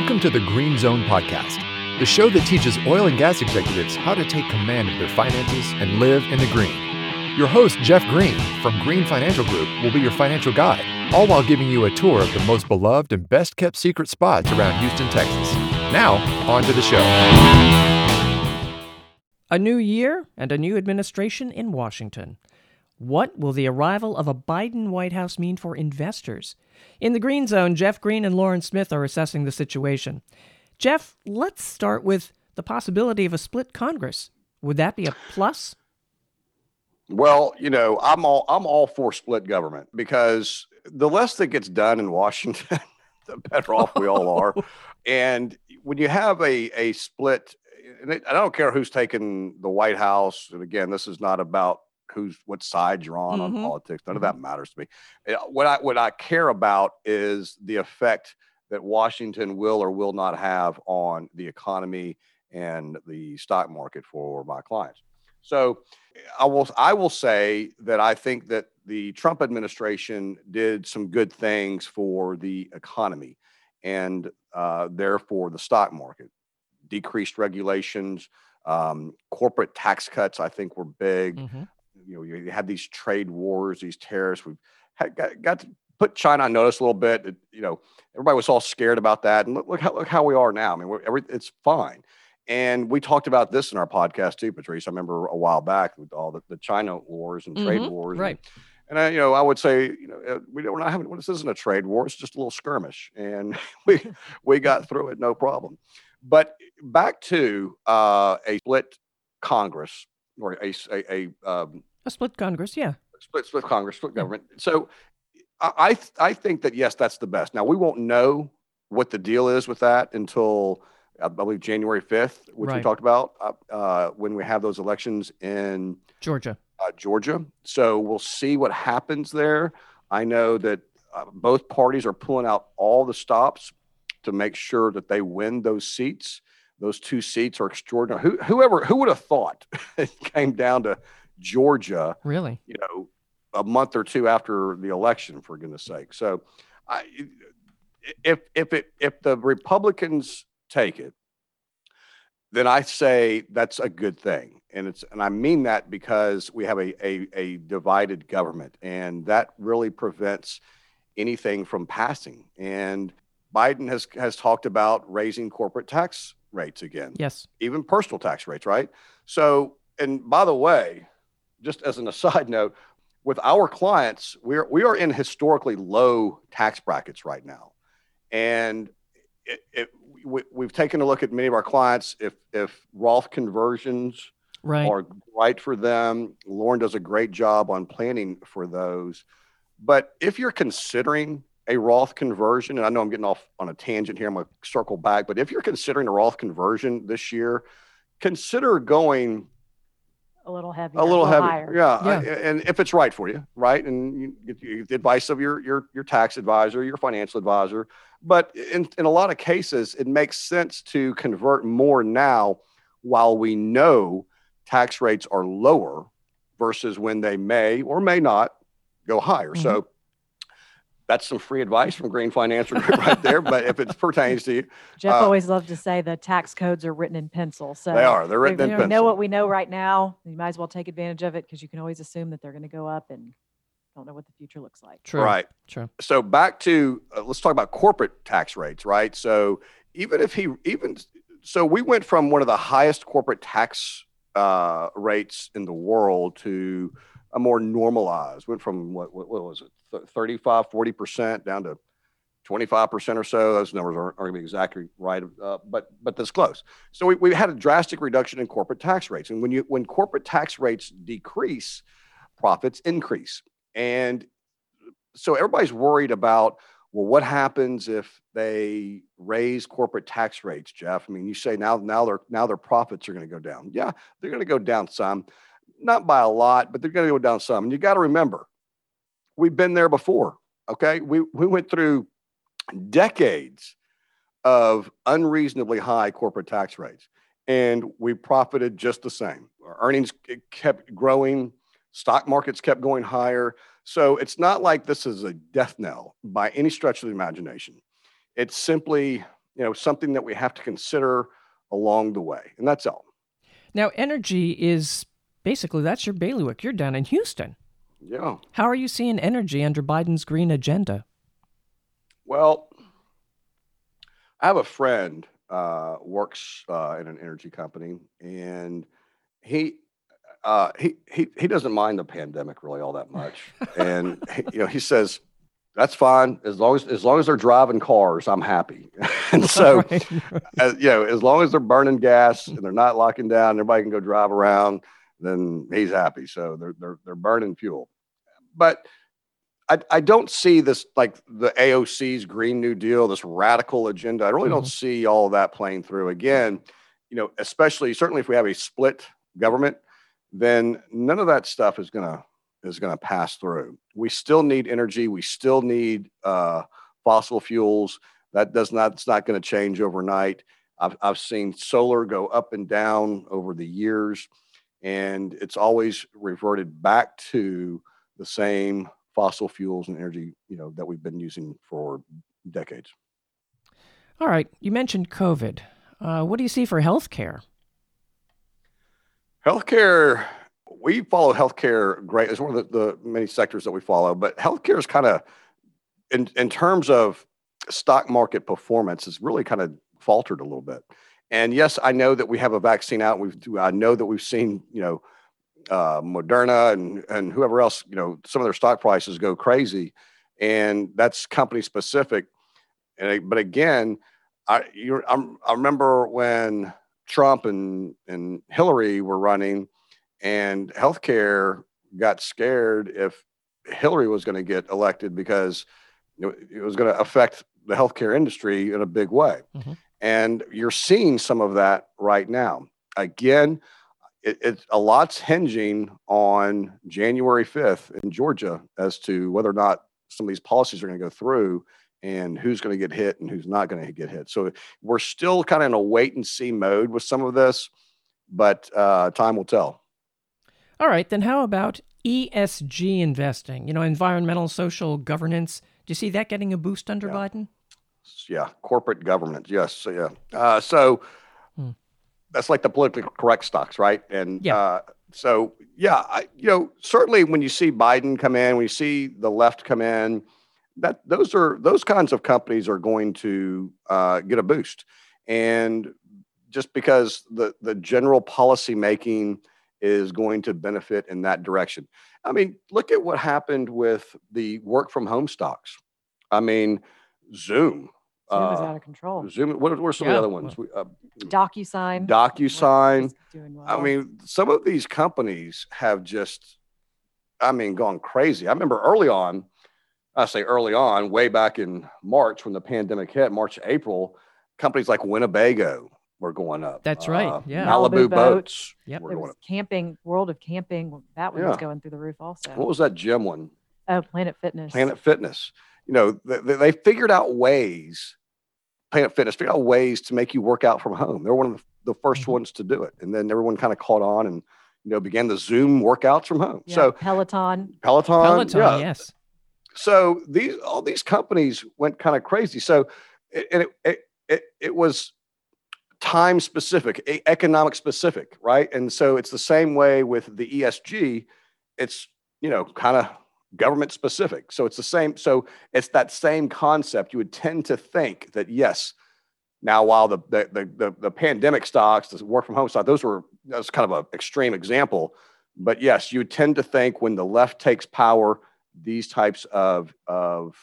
Welcome to the Green Zone Podcast, the show that teaches oil and gas executives how to take command of their finances and live in the green. Your host, Jeff Green from Green Financial Group, will be your financial guide, all while giving you a tour of the most beloved and best kept secret spots around Houston, Texas. Now, on to the show. A new year and a new administration in Washington. What will the arrival of a Biden White House mean for investors? In the Green Zone, Jeff Green and Lauren Smith are assessing the situation. Jeff, let's start with the possibility of a split Congress. Would that be a plus? Well, you know, I'm all I'm all for split government because the less that gets done in Washington, the better off we all are. And when you have a a split, and I don't care who's taking the White House. And again, this is not about who's what side you're on mm-hmm. on politics. None of that matters to me. Eh, what I what I care about is the effect that Washington will or will not have on the economy and the stock market for my clients. So I will I will say that I think that the Trump administration did some good things for the economy and uh, therefore the stock market. Decreased regulations, um, corporate tax cuts, I think were big. Mm-hmm you know, you had these trade wars, these tariffs. We've had, got, got to put China on notice a little bit. It, you know, everybody was all scared about that, and look, look how look how we are now. I mean, every, it's fine. And we talked about this in our podcast too, Patrice. I remember a while back with all the, the China wars and trade mm-hmm, wars, right? And, and I, you know, I would say, you know, uh, we don't have this isn't a trade war; it's just a little skirmish, and we we got through it no problem. But back to uh, a split Congress or a a, a um, a split Congress, yeah. Split, split Congress, split government. So I, I think that yes, that's the best. Now we won't know what the deal is with that until I believe January fifth, which right. we talked about uh, uh, when we have those elections in Georgia. Uh, Georgia. So we'll see what happens there. I know that uh, both parties are pulling out all the stops to make sure that they win those seats. Those two seats are extraordinary. Who, whoever who would have thought it came down to Georgia. Really? You know, a month or two after the election, for goodness sake. So, I, if if it if the Republicans take it, then I say that's a good thing, and it's and I mean that because we have a a, a divided government, and that really prevents anything from passing. And Biden has has talked about raising corporate tax rates again. Yes. Even personal tax rates, right? So, and by the way, just as an aside note, with our clients, we're we are in historically low tax brackets right now, and it, it, we, have taken a look at many of our clients. If if Roth conversions right. are right for them, Lauren does a great job on planning for those. But if you're considering a Roth conversion, and I know I'm getting off on a tangent here, I'm gonna circle back. But if you're considering a Roth conversion this year, consider going a little heavier, a little, heavier. higher. Yeah. yeah. I, and if it's right for you, right, and you get, you get, the advice of your your your tax advisor, your financial advisor. But in in a lot of cases, it makes sense to convert more now, while we know tax rates are lower, versus when they may or may not go higher. Mm-hmm. So that's some free advice from Green Financial Group right there. But if it pertains to you, Jeff uh, always loved to say the tax codes are written in pencil. So they are. They're written in pencil. Know what we know right now. You might as well take advantage of it because you can always assume that they're going to go up and don't know what the future looks like. True. Right. True. So back to uh, let's talk about corporate tax rates. Right. So even if he even so, we went from one of the highest corporate tax uh, rates in the world to a more normalized. Went from what what, what was it 35, 40% down to 25% or so. Those numbers aren't, aren't going to be exactly right, uh, but but that's close. So we, we had a drastic reduction in corporate tax rates, and when you when corporate tax rates decrease, profits increase, and so everybody's worried about well, what happens if they raise corporate tax rates, Jeff? I mean, you say now now their now their profits are going to go down. Yeah, they're going to go down some, not by a lot, but they're going to go down some. And you got to remember, We've been there before. Okay. We, we went through decades of unreasonably high corporate tax rates and we profited just the same. Our earnings kept growing, stock markets kept going higher. So it's not like this is a death knell by any stretch of the imagination. It's simply you know something that we have to consider along the way, and that's all. Now, energy is basically that's your bailiwick. You're down in Houston. Yeah. How are you seeing energy under Biden's green agenda? Well, I have a friend uh, works uh, in an energy company, and he uh, he he he doesn't mind the pandemic really all that much, and he, you know he says that's fine as long as as long as they're driving cars, I'm happy. and so, Right. as, you know, as long as they're burning gas and they're not locking down, everybody can go drive around, then he's happy. So they're they're they're burning fuel, but. I, I don't see this like the AOC's Green New Deal, this radical agenda. I really don't see all of that playing through. Again, you know, especially certainly if we have a split government, then none of that stuff is gonna is gonna pass through. We still need energy. We still need uh, fossil fuels. That does not. It's not going to change overnight. I've I've seen solar go up and down over the years, and it's always reverted back to the same fossil fuels and energy, you know, that we've been using for decades. All right. You mentioned COVID. Uh, what do you see for healthcare? Healthcare, we follow healthcare great. It's one of the, the many sectors that we follow, but healthcare is kind of, in, in terms of stock market performance, has really kind of faltered a little bit. And yes, I know that we have a vaccine out. We've, I know that we've seen, you know, uh, Moderna and and whoever else, you know, some of their stock prices go crazy, and that's company specific. And I- but again, I you I'm, remember when Trump and and Hillary were running, and healthcare got scared if Hillary was going to get elected because it was going to affect the healthcare industry in a big way. Mhm. And you're seeing some of that right now. Again, it, it's a lot's hinging on January 5th in Georgia as to whether or not some of these policies are going to go through and who's going to get hit and who's not going to get hit. So we're still kind of in a wait and see mode with some of this, but uh, time will tell. All right. Then how about ESG investing? You know, environmental, social governance. Do you see that getting a boost under Yeah. Biden? Yeah, corporate governance. Yes, so, yeah. Uh, so Hmm. that's like the politically correct stocks, right? And Yeah. uh, so yeah, I, you know, certainly when you see Biden come in, when you see the left come in, that those are those kinds of companies are going to uh, get a boost, and just because the the general policy making is going to benefit in that direction. I mean, look at what happened with the work from home stocks. I mean, Zoom. Zoom is uh, out of control. Zoom. What, what are some of Yeah, the other ones? We, uh, DocuSign. DocuSign. well. I mean, some of these companies have just, I mean, gone crazy. I remember early on, I say early on, way back in March when the pandemic hit, March, April, companies like Winnebago were going up. That's right, Uh, yeah. Malibu, Malibu boats. Boats. Yep. were there going was up. camping, World of Camping. That one Yeah. was going through the roof also. What was that gym one? oh, Planet Fitness. Planet Fitness. You know, they, they they figured out ways. Planet Fitness figured out ways to make you work out from home. They're one of the, the 1st Mhm. ones to do it, and then everyone kind of caught on and you know began the Zoom workouts from home. Yeah, So Peloton. Peloton, Peloton, yeah. yes. So these all these companies went kind of crazy. So it, and it, it it it was time specific, economic specific, right? And so it's the same way with the ESG. It's you know kind of government specific. So it's the same. So it's that same concept. You would tend to think that yes. Now, while the the the, the, the pandemic stocks, the work from home stock, those were that's kind of an extreme example. But yes, you would tend to think when the left takes power, these types of of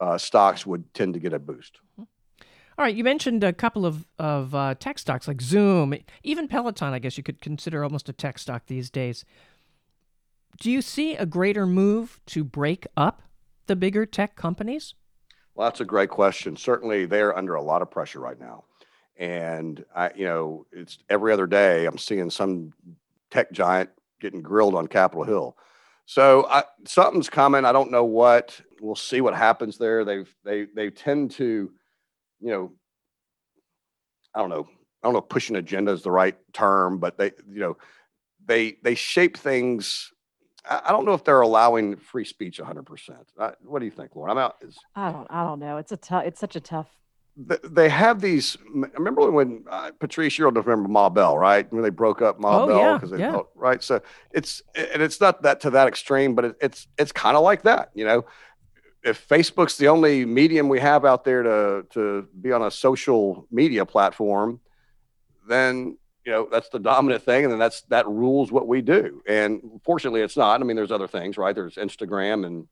uh, stocks would tend to get a boost. All right, you mentioned a couple of of uh, tech stocks like Zoom, even Peloton. I guess you could consider almost a tech stock these days. Do you see a greater move to break up the bigger tech companies? Well, that's a great question. Certainly, they're under a lot of pressure right now, and I, you know, it's every other day I'm seeing some tech giant getting grilled on Capitol Hill. So I, something's coming. I don't know what. We'll see what happens there. They've they they tend to, you know, I don't know. I don't know pushing agenda is the right term, but they, you know, they they shape things. I don't know if they're allowing free speech 100%. Uh, What do you think, Lauren? I'm out. Is, I don't. I don't know. It's a tough. It's such a tough th- they have these. I remember when uh, Patrice, you don't remember Ma Bell, right? When they broke up Ma Oh, Bell yeah, because they yeah. felt right. So it's and it's not that to that extreme, but it, it's it's kind of like that, you know. If Facebook's the only medium we have out there to to be on a social media platform, then you know that's the dominant thing, and then that's that rules what we do. And fortunately, it's not. I mean, there's other things, right? There's Instagram and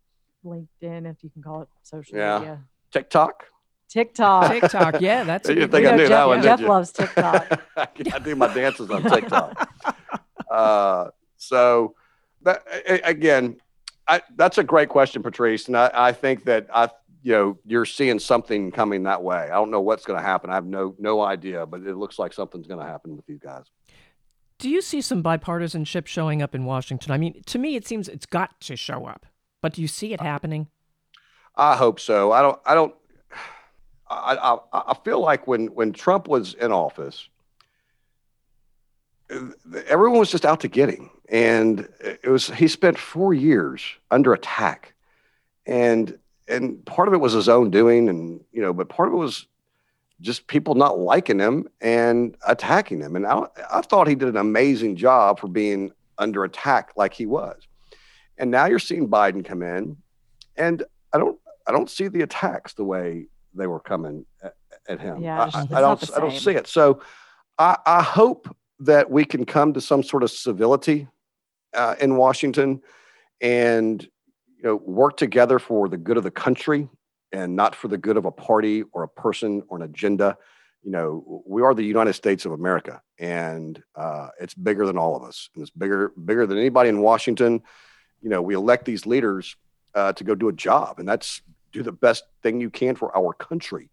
LinkedIn, if you can call it social Yeah. media. TikTok. TikTok. TikTok, yeah, that's a You good think I knew Jeff, that one, Jeff didn't you? loves TikTok. I do my dances on TikTok. uh, so that again, I, that's a great question, Patrice, and I, I think that I, you know, you're seeing something coming that way. I don't know what's going to happen. I have no no idea, but it looks like something's going to happen with these guys. Do you see some bipartisanship showing up in Washington? I mean, to me, it seems it's got to show up. But do you see it uh, happening? I hope so. I don't. I don't. I, I, I feel like when when Trump was in office, eh, everyone was just out to get him, and eh, it was he spent four years under attack, and and part of it was his own doing, and you know, but part of it was just people not liking him and attacking him, and I I thought he did an amazing job for being under attack like he was, and now you're seeing Biden come in, and I don't I don't see the attacks the way they were coming at, at him. Yeah, I, I- don't I don't see it. So I, I hope that we can come to some sort of civility uh, in Washington and you know work together for the good of the country and not for the good of a party or a person or an agenda. You know, we are the United States of America, and uh, it's bigger than all of us, and it's bigger bigger than anybody in Washington. You know, we elect these leaders uh, to go do a job, and that's do the best thing you can for our country.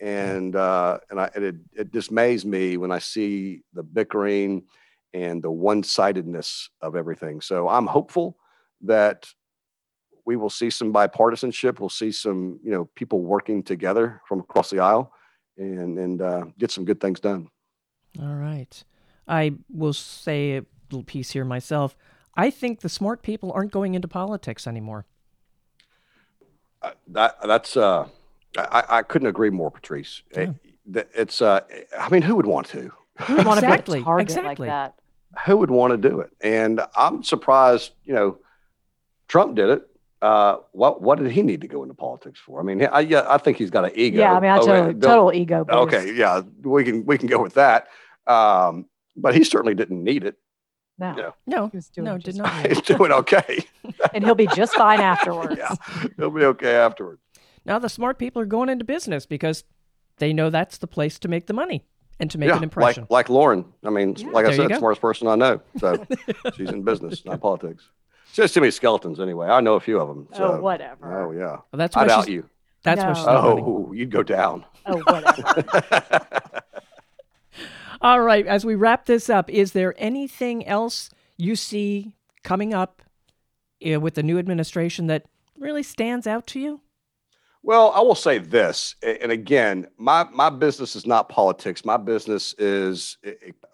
And uh, and, I, and it, it dismays me when I see the bickering and the one-sidedness of everything. So I'm hopeful that we will see some bipartisanship. We'll see some you know people working together from across the aisle, and and uh, get some good things done. All right. I will say a little piece here myself. I think the smart people aren't going into politics anymore. Uh, that that's uh, I, I couldn't agree more, Patrice. It- it's uh, I mean, who would want to? Who would want to Exactly, be a target exactly. like that? who would want to do it? And I'm surprised, you know, Trump did it. Uh, what what did he need to go into politics for? I mean, I yeah, I think he's got an ego. Yeah, I mean, I Okay, totally, Bill- total ego. boost. Okay, yeah, we can we can go with that. Um, but he certainly didn't need it. No, Yeah. No, he was doing no, just did not. need it. He's doing okay. and he'll be just fine afterwards. yeah, he'll be okay afterwards. Now the smart people are going into business because they know that's the place to make the money and to make yeah, an impression. like like Lauren. I mean, Yeah. like I said, smartest person I know. So she's in business, not politics. She has too many skeletons anyway. I know a few of them. So. oh, whatever. Oh yeah. Well, that's why I doubt she's, you. That's why No. she's not running. Oh, you'd go down. Oh, whatever. All right, as we wrap this up, is there anything else you see coming up uh, with the new administration that really stands out to you? Well, I will say this, and again, my my business is not politics. My business is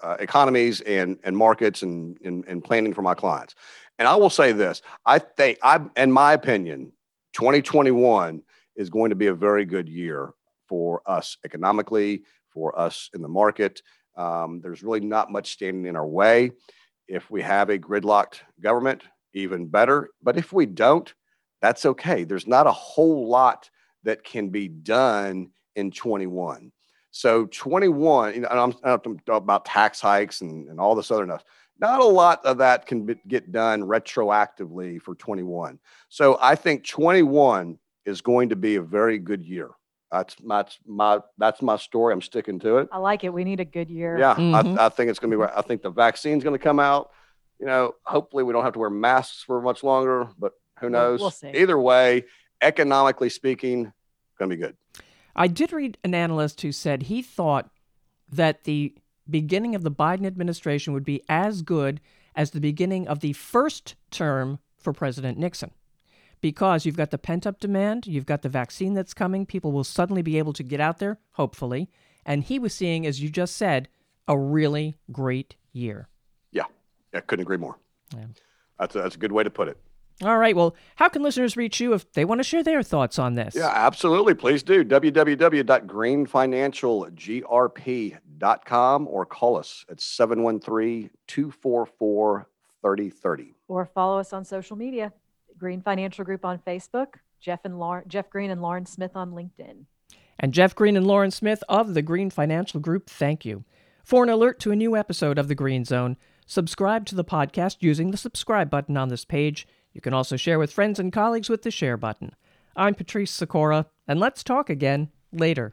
uh, economies and and markets and, and and planning for my clients. And I will say this: I think, I, in my opinion, 2021 is going to be a very good year for us economically, for us in the market. Um, there's really not much standing in our way. If we have a gridlocked government, even better. But if we don't, that's okay. There's not a whole lot that can be done in 21. So 21, you know, and I'm, I'm talking about tax hikes and, and all this other stuff. Not a lot of that can be, get done retroactively for 21. So I think 21 is going to be a very good year. That's my, that's my that's my story. I'm sticking to it. I like it. We need a good year. Yeah, Mhm. I, I think it's going to be. I think the vaccine's going to come out. You know, hopefully we don't have to wear masks for much longer, but who We'll- knows? we'll see. Either way, economically speaking, going to be good. I did read an analyst who said he thought that the beginning of the Biden administration would be as good as the beginning of the first term for President Nixon. Because you've got the pent up demand, you've got the vaccine that's coming, people will suddenly be able to get out there, hopefully. And he was seeing, as you just said, a really great year. Yeah, yeah, couldn't agree more. Yeah. That's a, that's a good way to put it. All right. Well, how can listeners reach you if they want to share their thoughts on this? Yeah, absolutely. Please do. www.greenfinancialgrp.com or call us at 713 244 3030. Or follow us on social media Green Financial Group on Facebook, Jeff, and Lauren, Jeff Green and Lauren Smith on LinkedIn. And Jeff Green and Lauren Smith of the Green Financial Group, thank you. For an alert to a new episode of The Green Zone, subscribe to the podcast using the subscribe button on this page. You can also share with friends and colleagues with the share button. I'm Patrice Sikora, and let's talk again later.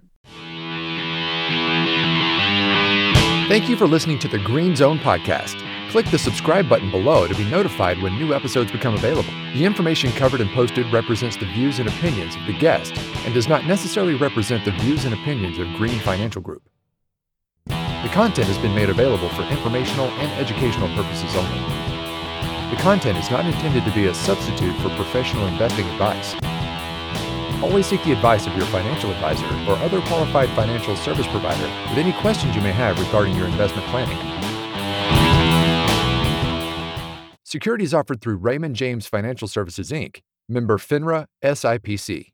Thank you for listening to the Green Zone podcast. Click the subscribe button below to be notified when new episodes become available. The information covered and posted represents the views and opinions of the guest and does not necessarily represent the views and opinions of Green Financial Group. The content has been made available for informational and educational purposes only. The content is not intended to be a substitute for professional investing advice. Always seek the advice of your financial advisor or other qualified financial service provider with any questions you may have regarding your investment planning. Securities offered through Raymond James Financial Services Inc., member FINRA SIPC.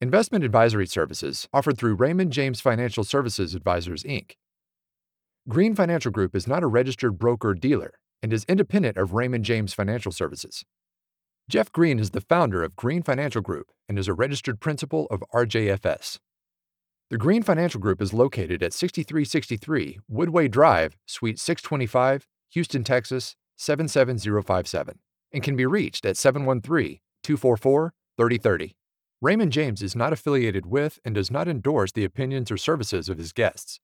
Investment advisory services offered through Raymond James Financial Services Advisors Inc. Green Financial Group is not a registered broker dealer and is independent of Raymond James Financial Services. Jeff Green is the founder of Green Financial Group and is a registered principal of RJFS. The Green Financial Group is located at 6363 Woodway Drive, Suite 625, Houston, Texas 77057 and can be reached at 713 244 3030. Raymond James is not affiliated with and does not endorse the opinions or services of his guests.